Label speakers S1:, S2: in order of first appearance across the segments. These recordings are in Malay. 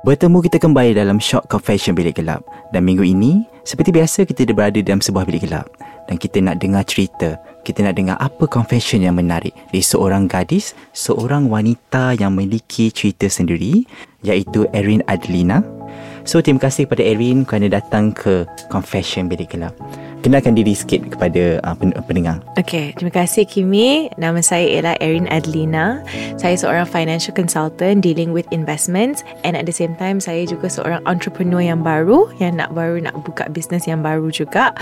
S1: Bertemu kita kembali dalam Shock Confession Bilik Gelap. Dan minggu ini, seperti biasa kita berada dalam sebuah bilik gelap. Dan kita nak dengar cerita. Kita nak dengar apa confession yang menarik Dari seorang gadis, seorang wanita yang memiliki cerita sendiri Iaitu Erin Adelina. So, terima kasih kepada Erin kerana datang ke Confession Bilik Gelap Kenalkan diri sikit kepada uh, pendengar
S2: Okay, terima kasih Kimi. Nama saya ialah Erin Adelina. Saya seorang financial consultant dealing with investments and at the same time saya juga seorang entrepreneur yang baru yang nak baru nak buka bisnes yang baru juga.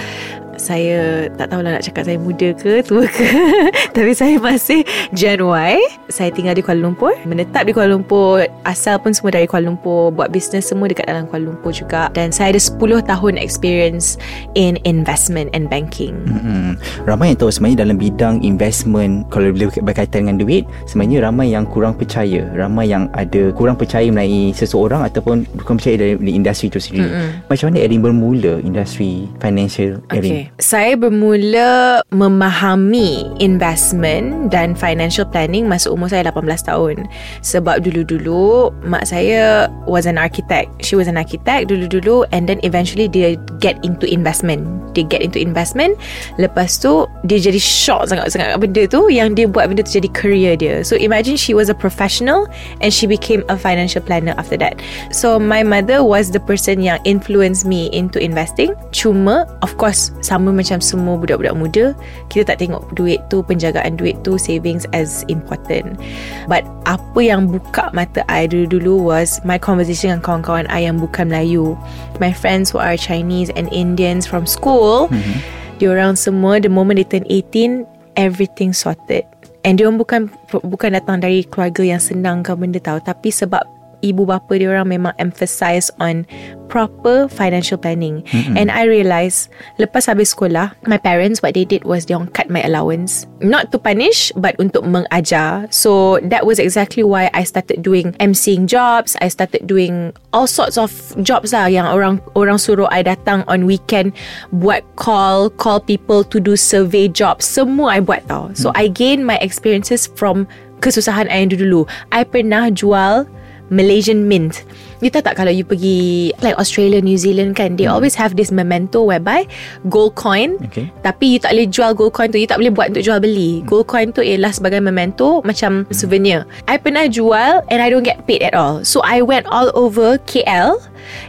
S2: Saya tak tahulah nak cakap saya muda ke tua ke tapi saya masih Gen Y. Saya tinggal di Kuala Lumpur, menetap di Kuala Lumpur, asal pun semua dari Kuala Lumpur, buat bisnes semua dekat dalam Kuala Lumpur juga dan saya ada 10 tahun experience in investment and banking.
S1: Hmm, ramai yang tahu sebenarnya dalam bidang investment kalau berkaitan dengan duit sebenarnya ramai yang kurang percaya ramai yang ada kurang percaya mengenai seseorang ataupun kurang percaya dari industri itu sendiri mm-hmm. macam mana Erin bermula industri financial Erin
S2: Okay. Saya bermula memahami investment dan financial planning masa umur saya 18 tahun. Sebab dulu-dulu mak saya was an architect. She was an architect dulu-dulu and then eventually dia get into investment. Dia get into investment. Lepas tu dia jadi shock sangat-sangat benda tu yang dia buat benda tu jadi career dia. So imagine she was a professional and she became a financial planner after that. So my mother was the person yang influence me into investing. Cuma of course macam semua budak-budak muda, kita tak tengok duit tu, penjagaan duit tu, savings as important. But apa yang buka mata I dulu-dulu was my conversation dengan kawan-kawan I yang bukan Melayu. My friends who are Chinese and Indians from school, mm-hmm. diorang semua the moment they turn 18, everything sorted. And dia bukan bukan datang dari keluarga yang senang ke benda tahu tapi sebab ibu bapa dia orang memang emphasize on proper financial planning. Mm-hmm. And I realise lepas habis sekolah, my parents what they did was they cut my allowance. Not to punish but untuk mengajar. So that was exactly why I started doing emceeing jobs. I started doing all sorts of jobs lah yang orang orang suruh I datang on weekend buat call, call people to do survey jobs. Semua I buat tau. So mm-hmm. I gain my experiences from kesusahan I yang dulu. I pernah jual Malaysian Mint. You tahu tak kalau you pergi like Australia, New Zealand kan, they hmm. always have this memento whereby gold coin.
S1: Okay.
S2: Tapi you tak boleh jual gold coin tu, you tak boleh buat untuk jual beli. Hmm. Gold coin tu ialah sebagai memento macam hmm. souvenir. I pernah jual and I don't get paid at all. So I went all over KL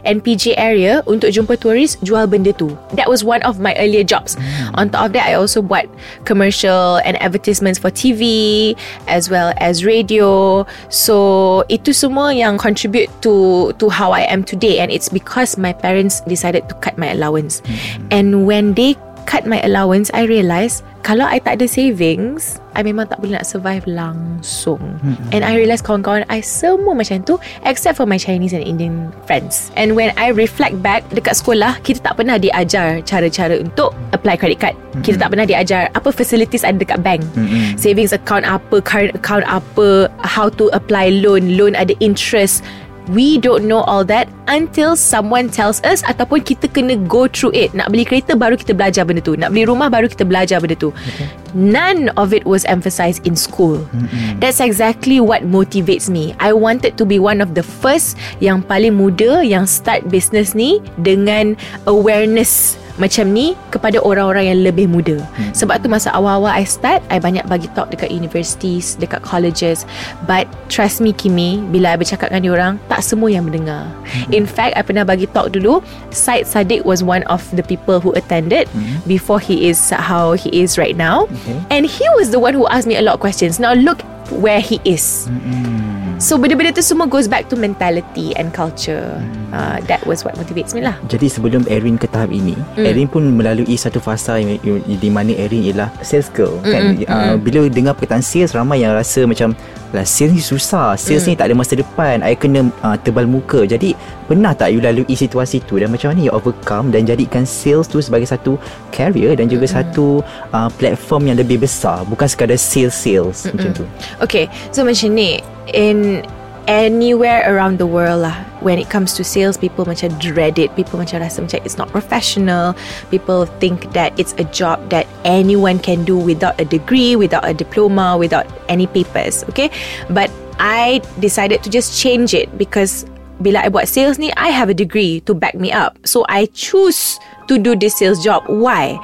S2: and PJ area untuk jumpa turis jual benda tu. That was one of my earlier jobs. Hmm. On top of that, I also buat commercial and advertisements for TV as well as radio. So itu semua yang contribute to to how I am today, and it's because my parents decided to cut my allowance. Hmm. And when they cut my allowance, I realise kalau I tak ada savings, I memang tak boleh nak survive langsung. Mm-hmm. And I realise kawan-kawan I semua macam tu except for my Chinese and Indian friends. And when I reflect back dekat sekolah, kita tak pernah diajar cara-cara untuk apply credit card. Mm-hmm. Kita tak pernah diajar apa facilities ada dekat bank. Mm-hmm. Savings account apa, current account apa, how to apply loan, loan ada interest. We don't know all that until someone tells us ataupun kita kena go through it. Nak beli kereta baru kita belajar benda tu. Nak beli rumah baru kita belajar benda tu. Okay. None of it was emphasized in school. Mm-hmm. That's exactly what motivates me. I wanted to be one of the first yang paling muda yang start business ni dengan awareness macam ni kepada orang-orang yang lebih muda. Hmm. Sebab tu masa awal-awal I start, I banyak bagi talk dekat universities, dekat colleges. But trust me Kimi, bila I bercakap dengan diorang, tak semua yang mendengar. Hmm. In fact, I pernah bagi talk dulu, Syed Sadiq was one of the people who attended hmm. before he is how he is right now. Okay. And he was the one who asked me a lot of questions. Now look where he is. Hmm. So benda-benda tu semua goes back to mentality and culture. Hmm. Uh, that was what motivates me lah.
S1: Jadi sebelum Erin ke tahap ini, mm. Erin pun melalui satu fasa di mana Erin ialah sales girl. Mm-mm. Kan? Uh, mm-hmm. Bila dengar perkataan sales, ramai yang rasa macam lah sales ni susah. Sales mm. ni tak ada masa depan. I kena uh, tebal muka. Jadi pernah tak you lalui situasi tu dan macam mana you overcome dan jadikan sales tu sebagai satu career dan juga mm. satu uh, platform yang lebih besar. Bukan sekadar sales-sales Mm-mm. macam tu.
S2: Okay, so macam ni in anywhere around the world lah. When it comes to sales people macam dread it. People macam rasa macam it's not professional. People think that it's a job that anyone can do without a degree without a diploma without any papers okay? But I decided to just change it because bila I buat sales ni I have a degree to back me up. So I choose to do this sales job. Why?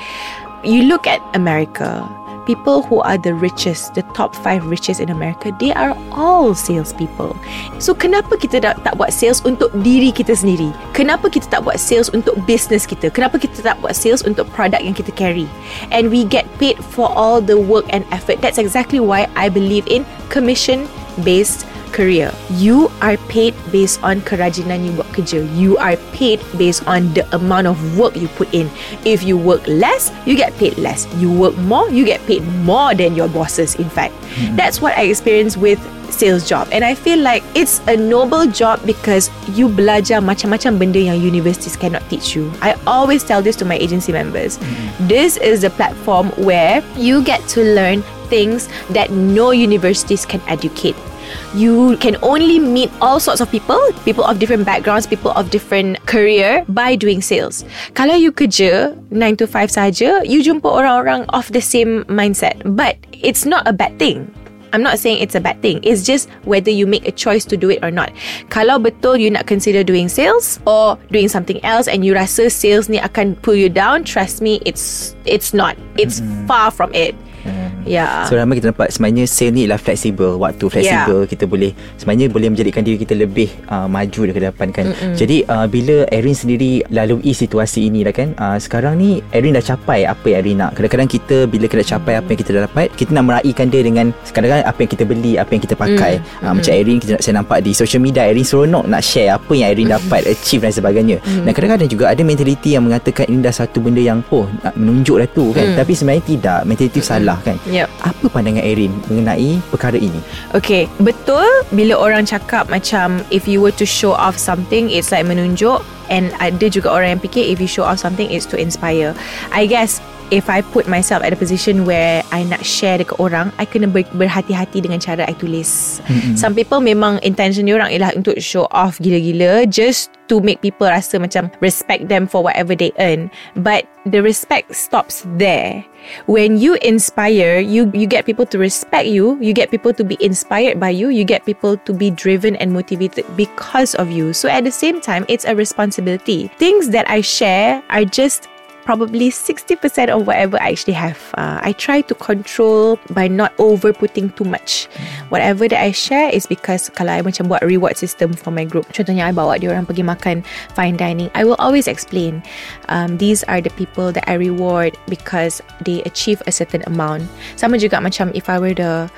S2: You look at America people who are the richest, the top five richest in America, they are all salespeople. So kenapa kita tak, tak buat sales untuk diri kita sendiri? Kenapa kita tak buat sales untuk business kita? Kenapa kita tak buat sales untuk produk yang kita carry? And we get paid for all the work and effort. That's exactly why I believe in commission based career. You are paid based on kerajinan you buat kerja. You are paid based on the amount of work you put in. If you work less, you get paid less. You work more, you get paid more than your bosses, in fact. Mm-hmm. That's what I experienced with sales job. And I feel like it's a noble job because you belajar macam-macam benda yang universities cannot teach you. I always tell this to my agency members. Mm-hmm. This is the platform where you get to learn things that no universities can educate you can only meet all sorts of people, people of different backgrounds, people of different career by doing sales. Kalau you kerja 9 to 5 saja, you jumpa orang-orang of the same mindset. But it's not a bad thing. I'm not saying it's a bad thing. It's just whether you make a choice to do it or not. Kalau betul you nak consider doing sales or doing something else and you rasa sales ni akan pull you down, trust me, it's it's not. It's mm-hmm. far from it. Yeah.
S1: So ramai kita nampak sebenarnya sale ni ialah flexible, waktu flexible yeah. kita boleh sebenarnya boleh menjadikan diri kita lebih uh, maju ke depan kan. Mm-mm. Jadi uh, bila Erin sendiri lalui situasi ini dah kan, uh, sekarang ni Erin dah capai apa yang Erin nak. Kadang-kadang kita bila kita dah capai apa yang kita dah dapat, kita nak meraihkan dia dengan kadang-kadang apa yang kita beli, apa yang kita pakai. Mm. Uh, macam Erin kita saya nampak di social media Erin seronok nak share apa yang Erin dapat achieve dan sebagainya. Mm. Dan kadang-kadang juga ada mentaliti yang mengatakan ini dah satu benda yang oh nak menunjuk dah tu kan. Mm. Tapi sebenarnya tidak, mentaliti mm. salah kan.
S2: Yep.
S1: Apa pandangan Erin mengenai perkara ini?
S2: Okay, betul bila orang cakap macam if you were to show off something, it's like menunjuk. And ada juga orang yang fikir if you show off something, it's to inspire. I guess if I put myself at a position where I nak share dekat orang, I kena ber- berhati-hati dengan cara I tulis. Mm-hmm. Some people memang intention orang ialah untuk show off gila-gila just to make people rasa macam respect them for whatever they earn. But the respect stops there. When you inspire, you you get people to respect you, you get people to be inspired by you, you get people to be driven and motivated because of you. So at the same time, it's a responsibility. Things that I share are just probably 60% of whatever I actually have. Uh, I try to control by not over putting too much. Whatever that I share is because kalau I macam buat reward system for my group. Contohnya I bawa dia orang pergi makan fine dining. I will always explain um, these are the people that I reward because they achieve a certain amount. Sama juga macam if I were the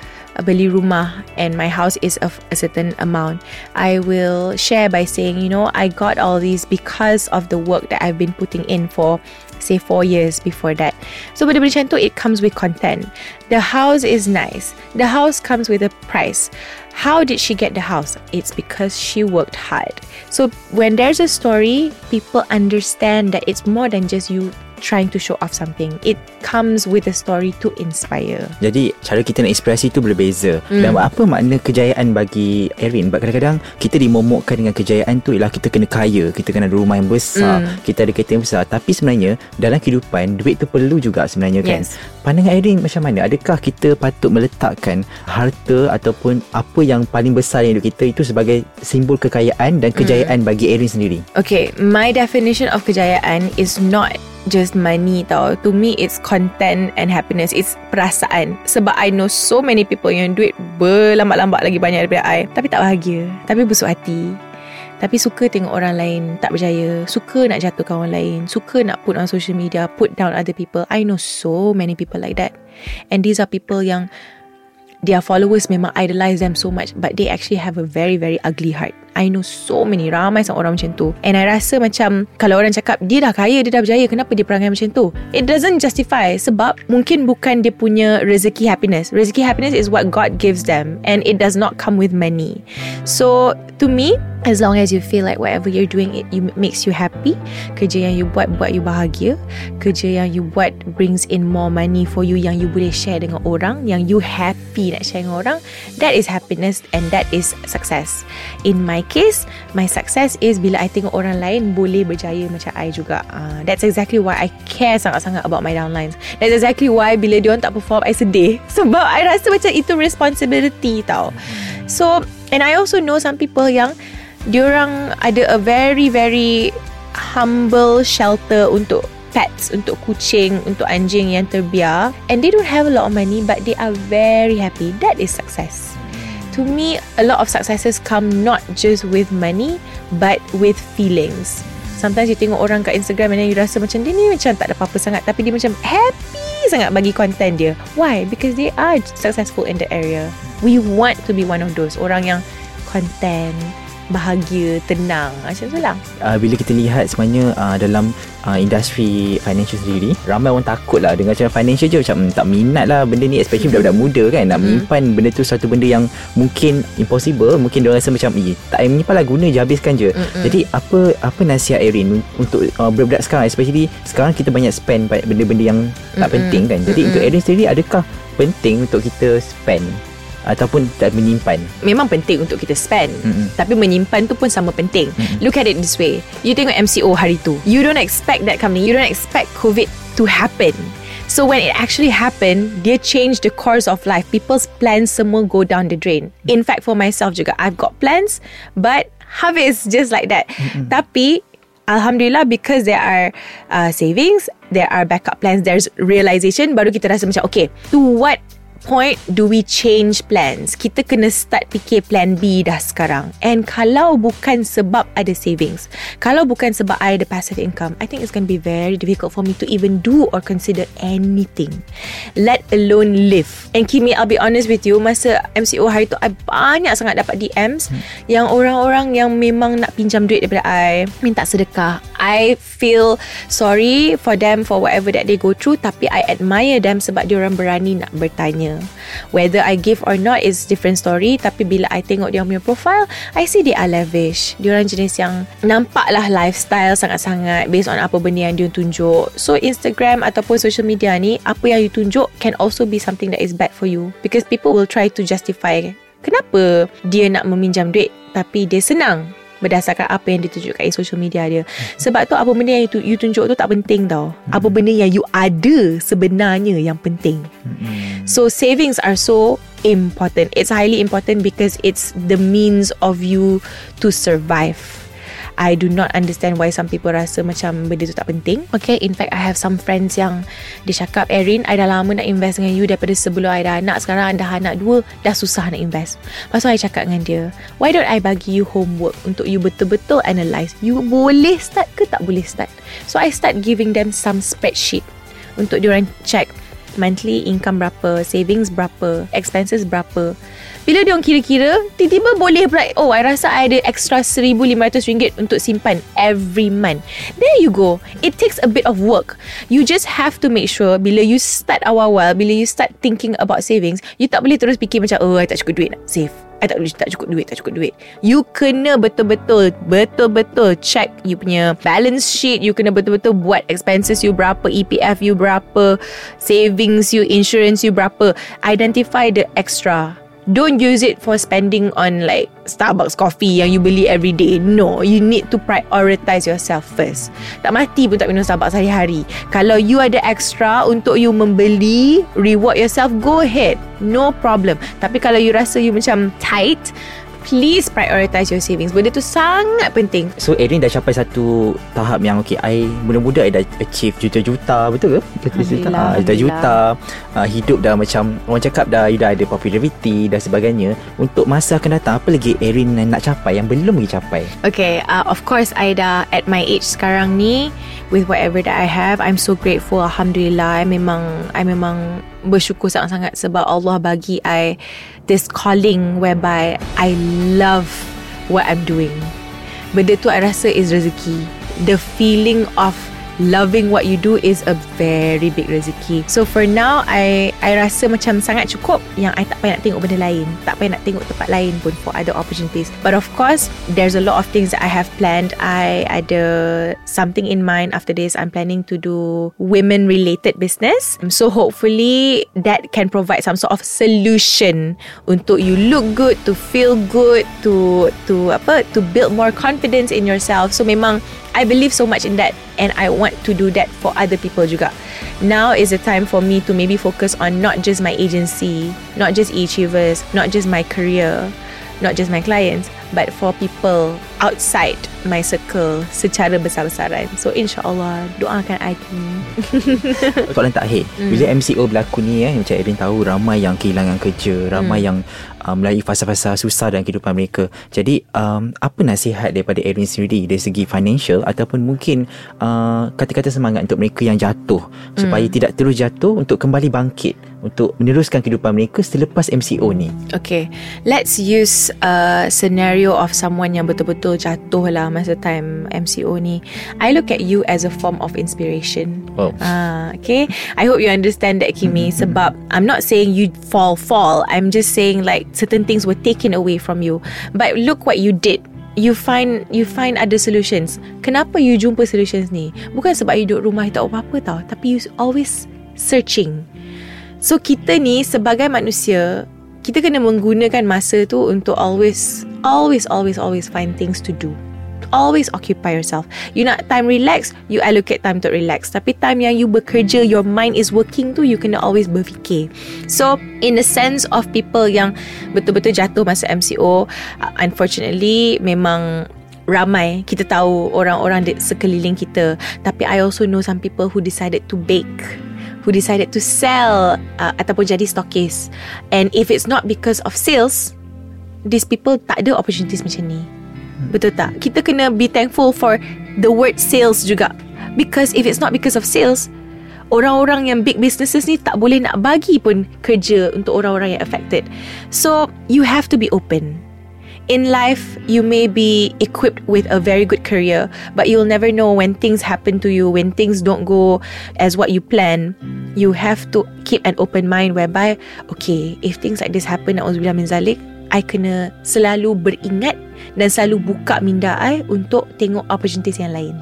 S2: beli rumah and my house is of a certain amount, I will share by saying, you know, I got all these because of the work that I've been putting in for say four years before that. So benda-benda macam tu, it comes with content. The house is nice. The house comes with a price. How did she get the house? It's because she worked hard. So when there's a story, people understand that it's more than just you trying to show off something. It comes with a story to inspire.
S1: Jadi cara kita nak inspirasi tu berbeza. Mm. Dan apa makna kejayaan bagi Erin? Sebab kadang-kadang kita dimomokkan dengan kejayaan tu ialah kita kena kaya, kita kena ada rumah yang besar, mm. kita ada kereta yang besar. Tapi sebenarnya dalam kehidupan duit tu perlu juga sebenarnya kan. Yes. Pandangan Erin macam mana? Adakah kita patut meletakkan harta ataupun apa yang paling besar yang hidup kita itu sebagai simbol kekayaan dan kejayaan mm. bagi Erin sendiri?
S2: Okay, my definition of kejayaan is not just money tau. To me, it's content and happiness. It's perasaan. Sebab I know so many people yang duit berlambat-lambat lagi banyak daripada I. Tapi tak bahagia. Tapi busuk hati. Tapi suka tengok orang lain tak berjaya. Suka nak jatuhkan orang lain. Suka nak put on social media, put down other people. I know so many people like that. And these are people yang their followers memang idolize them so much but they actually have a very very ugly heart. I know so many ramai sangat orang macam tu. And I rasa macam kalau orang cakap dia dah kaya, dia dah berjaya, kenapa dia perangai macam tu? It doesn't justify sebab mungkin bukan dia punya rezeki happiness. Rezeki happiness is what God gives them and it does not come with money. So to me, as long as you feel like whatever you're doing it makes you happy, kerja yang you buat buat you bahagia, kerja yang you buat brings in more money for you yang you boleh share dengan orang, yang you happy nak share dengan orang, that is happiness and that is success. In my case my success is bila I tengok orang lain boleh berjaya macam I juga. Uh, that's exactly why I care sangat-sangat about my downlines. That's exactly why bila dia orang tak perform I sedih. Sebab I rasa macam itu responsibility tau. So and I also know some people yang diorang ada a very very humble shelter untuk pets untuk kucing untuk anjing yang terbiar. And they don't have a lot of money but they are very happy. That is success to me, a lot of successes come not just with money, but with feelings. Sometimes you tengok orang kat Instagram and then you rasa macam dia ni macam tak ada apa-apa sangat tapi dia macam happy sangat bagi content dia. Why? Because they are successful in the area. We want to be one of those orang yang content, bahagia, tenang. Macam tu lah.
S1: Uh, bila kita lihat sebenarnya uh, dalam uh, industri financial sendiri, ramai orang takut lah dengan cara financial je macam hmm, tak minat lah benda ni especially budak-budak muda kan nak
S2: Hmm.
S1: menyimpan benda tu satu benda yang mungkin impossible, mungkin dia rasa macam eh tak payah menyimpan lah guna je habiskan je.
S2: Mm-mm.
S1: Jadi apa apa nasihat Erin untuk uh, budak-budak sekarang especially sekarang kita banyak spend banyak benda-benda yang tak
S2: Mm-mm.
S1: penting kan. Jadi
S2: Mm-mm.
S1: untuk Erin sendiri adakah penting untuk kita spend ataupun tak menyimpan?
S2: Memang penting untuk kita spend.
S1: Mm-mm.
S2: Tapi menyimpan tu pun sama penting.
S1: Mm-mm.
S2: Look at it this way. You tengok MCO hari tu. You don't expect that coming. You don't expect COVID to happen. So when it actually happened, dia change the course of life. People's plans semua go down the drain. In fact, for myself juga, I've got plans, but habis just like that. Tapi Alhamdulillah because there are uh, savings, there are backup plans, there's realization baru kita rasa macam okay, to what point do we change plans? Kita kena start fikir plan B dah sekarang. And kalau bukan sebab ada savings, kalau bukan sebab I ada passive income, I think it's going to be very difficult for me to even do or consider anything. Let alone live. And Kimi, I'll be honest with you, masa MCO hari tu, I banyak sangat dapat DMs hmm. yang orang-orang yang memang nak pinjam duit daripada I, minta sedekah. I feel sorry for them for whatever that they go through, tapi I admire them sebab dia orang berani nak bertanya. Whether I give or not is different story, tapi bila I tengok dia punya profile, I see they are lavish. Dia orang jenis yang nampaklah lifestyle sangat-sangat based on apa benda yang dia tunjuk. So Instagram ataupun social media ni, apa yang you tunjuk can also be something that is bad for you because people will try to justify kenapa dia nak meminjam duit tapi dia senang berdasarkan apa yang ditunjuk kat social media dia. Sebab tu apa benda yang you, you tunjuk tu tak penting tau. Apa benda yang you ada sebenarnya yang penting. So savings are so important. It's highly important because it's the means of you to survive. I do not understand why some people rasa macam benda tu tak penting. Okay, in fact I have some friends yang dia cakap, Erin, I dah lama nak invest dengan you daripada sebelum I dah anak. Sekarang I dah anak dua, dah susah nak invest. Lepas tu I cakap dengan dia, why don't I bagi you homework untuk you betul-betul analyse. You boleh start ke tak boleh start? So I start giving them some spreadsheet untuk diorang check monthly income berapa, savings berapa, expenses berapa. Bila dia orang kira-kira, tiba-tiba boleh pula, oh I rasa I ada extra RM1,500 untuk simpan every month. There you go. It takes a bit of work. You just have to make sure bila you start awal-awal, bila you start thinking about savings, you tak boleh terus fikir macam, oh I tak cukup duit nak save. I tak, tak cukup duit, tak cukup duit. You kena betul-betul, betul-betul check you punya balance sheet. You kena betul-betul buat expenses you berapa, EPF you berapa, savings you, insurance you berapa. Identify the extra. Don't use it for spending on like Starbucks coffee yang you beli every day. No, you need to prioritize yourself first. Tak mati pun tak minum Starbucks hari-hari. Kalau you ada extra untuk you membeli, reward yourself, go ahead. No problem. Tapi kalau you rasa you macam tight, please prioritize your savings. Benda tu sangat penting.
S1: So Erin dah capai satu tahap yang okay, I muda-muda I dah achieve juta-juta, betul ke? Juta-juta, ah, juta-juta. Uh, hidup dah macam orang cakap dah you dah ada popularity dan sebagainya. Untuk masa akan datang apa lagi Erin nak capai yang belum lagi capai?
S2: Okay, uh, of course I dah at my age sekarang ni with whatever that I have, I'm so grateful. Alhamdulillah, I memang I memang bersyukur sangat-sangat sebab Allah bagi I this calling whereby I love what I'm doing. Benda tu I rasa is rezeki. The feeling of loving what you do is a very big rezeki. So for now, I I rasa macam sangat cukup yang I tak payah nak tengok benda lain. Tak payah nak tengok tempat lain pun for other opportunities. But of course, there's a lot of things that I have planned. I ada something in mind after this. I'm planning to do women related business. So hopefully that can provide some sort of solution untuk you look good, to feel good, to to apa, to build more confidence in yourself. So memang I believe so much in that and I want to do that for other people juga. Now is the time for me to maybe focus on not just my agency, not just e-achievers, not just my career, not just my clients, but for people outside my circle secara besar-besaran. So insyaAllah doakan I
S1: Soalan terakhir
S2: Hmm.
S1: Bila MCO berlaku ni eh, Macam Erin tahu Ramai yang kehilangan kerja Ramai
S2: Hmm.
S1: yang uh, Melalui fasa-fasa susah Dalam kehidupan mereka Jadi um, Apa nasihat daripada Erin sendiri Dari segi financial Ataupun mungkin uh, Kata-kata semangat Untuk mereka yang jatuh Supaya
S2: Hmm.
S1: tidak terus jatuh Untuk kembali bangkit Untuk meneruskan kehidupan mereka Selepas MCO ni
S2: Okay, let's use a scenario of someone yang betul-betul jatuh lah masa time MCO ni. I look at you as a form of inspiration.
S1: Wow.
S2: Ah, okay. I hope you understand that, Kimi. Sebab I'm not saying you fall, fall. I'm just saying like certain things were taken away from you. But look what you did. You find you find other solutions. Kenapa you jumpa solutions ni? Bukan sebab you duduk rumah you tak apa-apa tau. Tapi you always searching. So kita ni sebagai manusia kita kena menggunakan masa tu untuk always always always always find things to do. Always occupy yourself. You nak time relax, you allocate time to relax. Tapi time yang you bekerja, your mind is working tu, you kena always berfikir. So, in the sense of people yang betul-betul jatuh masa MCO, uh, unfortunately, memang ramai kita tahu orang-orang di sekeliling kita. Tapi I also know some people who decided to bake who decided to sell uh, ataupun jadi stockist. And if it's not because of sales, these people tak ada opportunities macam ni. Betul tak? Kita kena be thankful for the word sales juga. Because if it's not because of sales, orang-orang yang big businesses ni tak boleh nak bagi pun kerja untuk orang-orang yang affected. So, you have to be open. In life, you may be equipped with a very good career, but you'll never know when things happen to you, when things don't go as what you plan. You have to keep an open mind whereby, okay, if things like this happen, na'udzubillah min zalik, I kena selalu beringat dan selalu buka minda I untuk tengok opportunities yang lain.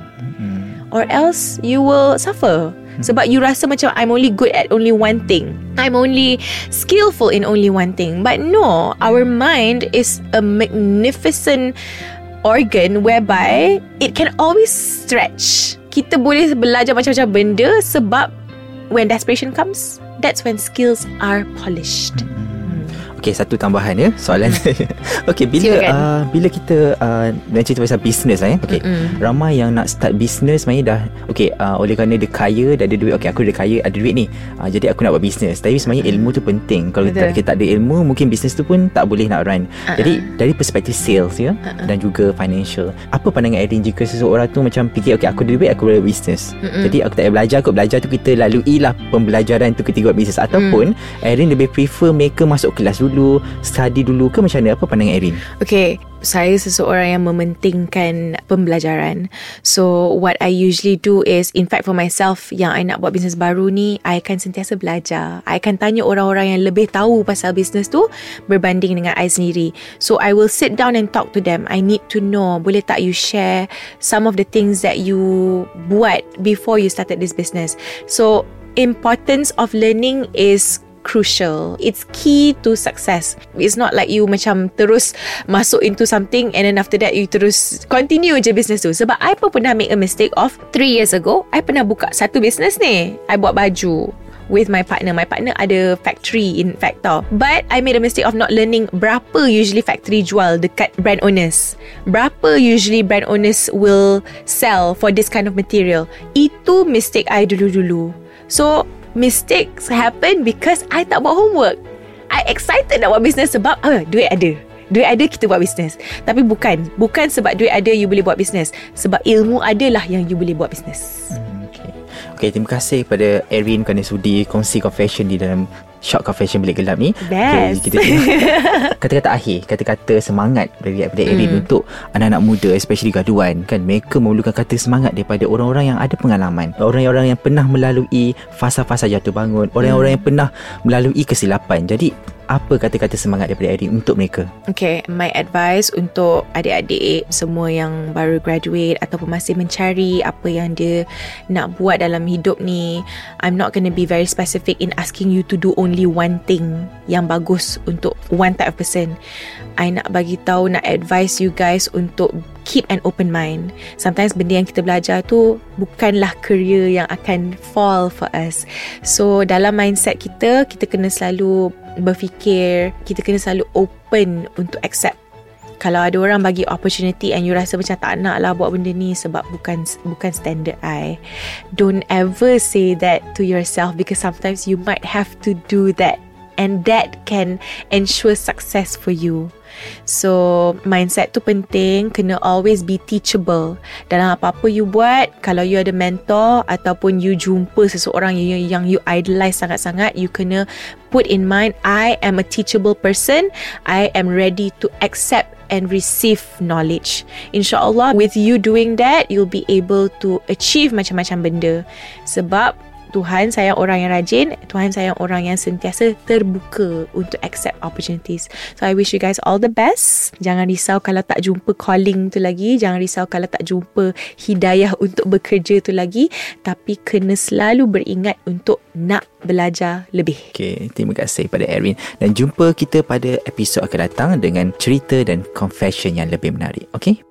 S2: Or else, you will suffer. Sebab you rasa macam I'm only good at only one thing. I'm only skillful in only one thing. But no, our mind is a magnificent organ whereby it can always stretch. Kita boleh belajar macam-macam benda sebab when desperation comes, that's when skills are polished.
S1: Okay satu tambahan ya Soalan Okay bila
S2: Silakan.
S1: uh, Bila kita uh, Nak cerita pasal business lah ya Okay
S2: Mm-mm.
S1: Ramai yang nak start business Sebenarnya dah Okay uh, oleh kerana dia kaya Dah ada duit Okay aku dah kaya Ada duit ni uh, Jadi aku nak buat business Tapi sebenarnya ilmu tu penting Kalau
S2: Betul.
S1: tak, kita tak ada ilmu Mungkin business tu pun Tak boleh nak run
S2: Uh-uh.
S1: Jadi dari perspektif sales ya
S2: Uh-uh.
S1: Dan juga financial Apa pandangan Erin Jika seseorang tu macam fikir Okay aku ada duit Aku boleh buat business
S2: Mm-mm.
S1: Jadi aku tak payah belajar Aku belajar tu kita lalui lah Pembelajaran tu ketika buat business Ataupun Erin lebih prefer Mereka masuk kelas dulu Study dulu ke macam mana Apa pandangan Erin
S2: Okay, saya seseorang yang mementingkan pembelajaran. So, what I usually do is, in fact for myself, yang I nak buat bisnes baru ni, I akan sentiasa belajar. I akan tanya orang-orang yang lebih tahu pasal bisnes tu berbanding dengan I sendiri. So, I will sit down and talk to them. I need to know, boleh tak you share some of the things that you buat before you started this business. So, importance of learning is crucial. It's key to success. It's not like you macam terus masuk into something and then after that you terus continue je business tu. Sebab I pun pernah make a mistake of 3 years ago, I pernah buka satu business ni. I buat baju. with my partner. My partner ada factory in fact tau. But I made a mistake of not learning berapa usually factory jual dekat brand owners. Berapa usually brand owners will sell for this kind of material. Itu mistake I dulu-dulu. So mistakes happen because I tak buat homework. I excited nak buat business sebab oh, duit ada. Duit ada kita buat bisnes Tapi bukan Bukan sebab duit ada You boleh buat bisnes Sebab ilmu adalah Yang you boleh buat bisnes
S1: Hmm, Okay. okay, terima kasih kepada Erin kerana sudi kongsi confession di dalam Shock Confession Bilik Gelap ni.
S2: Best.
S1: okay, kita Kata-kata akhir Kata-kata semangat dari, daripada Erin
S2: Hmm.
S1: Untuk anak-anak muda Especially gaduan kan? Mereka memerlukan kata semangat Daripada orang-orang yang ada pengalaman. Orang-orang yang pernah melalui Fasa-fasa jatuh bangun. Orang-orang yang pernah Melalui kesilapan. Jadi Apa kata-kata semangat daripada Erin Untuk mereka
S2: Okay, my advice untuk adik-adik semua yang baru graduate ataupun masih mencari apa yang dia nak buat dalam hidup ni, I'm not going to be very specific in asking you to do only one thing yang bagus untuk one type of person. I nak bagi tahu, nak advise you guys untuk keep an open mind. Sometimes benda yang kita belajar tu bukanlah career yang akan fall for us. So dalam mindset kita, kita kena selalu berfikir, kita kena selalu open untuk accept. Kalau ada orang bagi opportunity and you rasa macam tak nak lah buat benda ni sebab bukan bukan standard I don't ever say that to yourself because sometimes you might have to do that and that can ensure success for you So mindset tu penting. Kena always be teachable. Dalam apa-apa you buat Kalau you ada mentor Ataupun you jumpa seseorang yang, yang you idolize sangat-sangat You kena put in mind I am a teachable person. I am ready to accept and receive knowledge. InsyaAllah with you doing that You'll be able to achieve macam-macam benda. Sebab Tuhan sayang orang yang rajin Tuhan sayang orang yang sentiasa terbuka Untuk accept opportunities. So I wish you guys all the best. Jangan risau kalau tak jumpa calling tu lagi. Jangan risau kalau tak jumpa hidayah untuk bekerja tu lagi. Tapi kena selalu beringat untuk nak belajar lebih.
S1: Okay, terima kasih pada Erin Dan jumpa kita pada episod akan datang Dengan cerita dan confession yang lebih menarik. Okay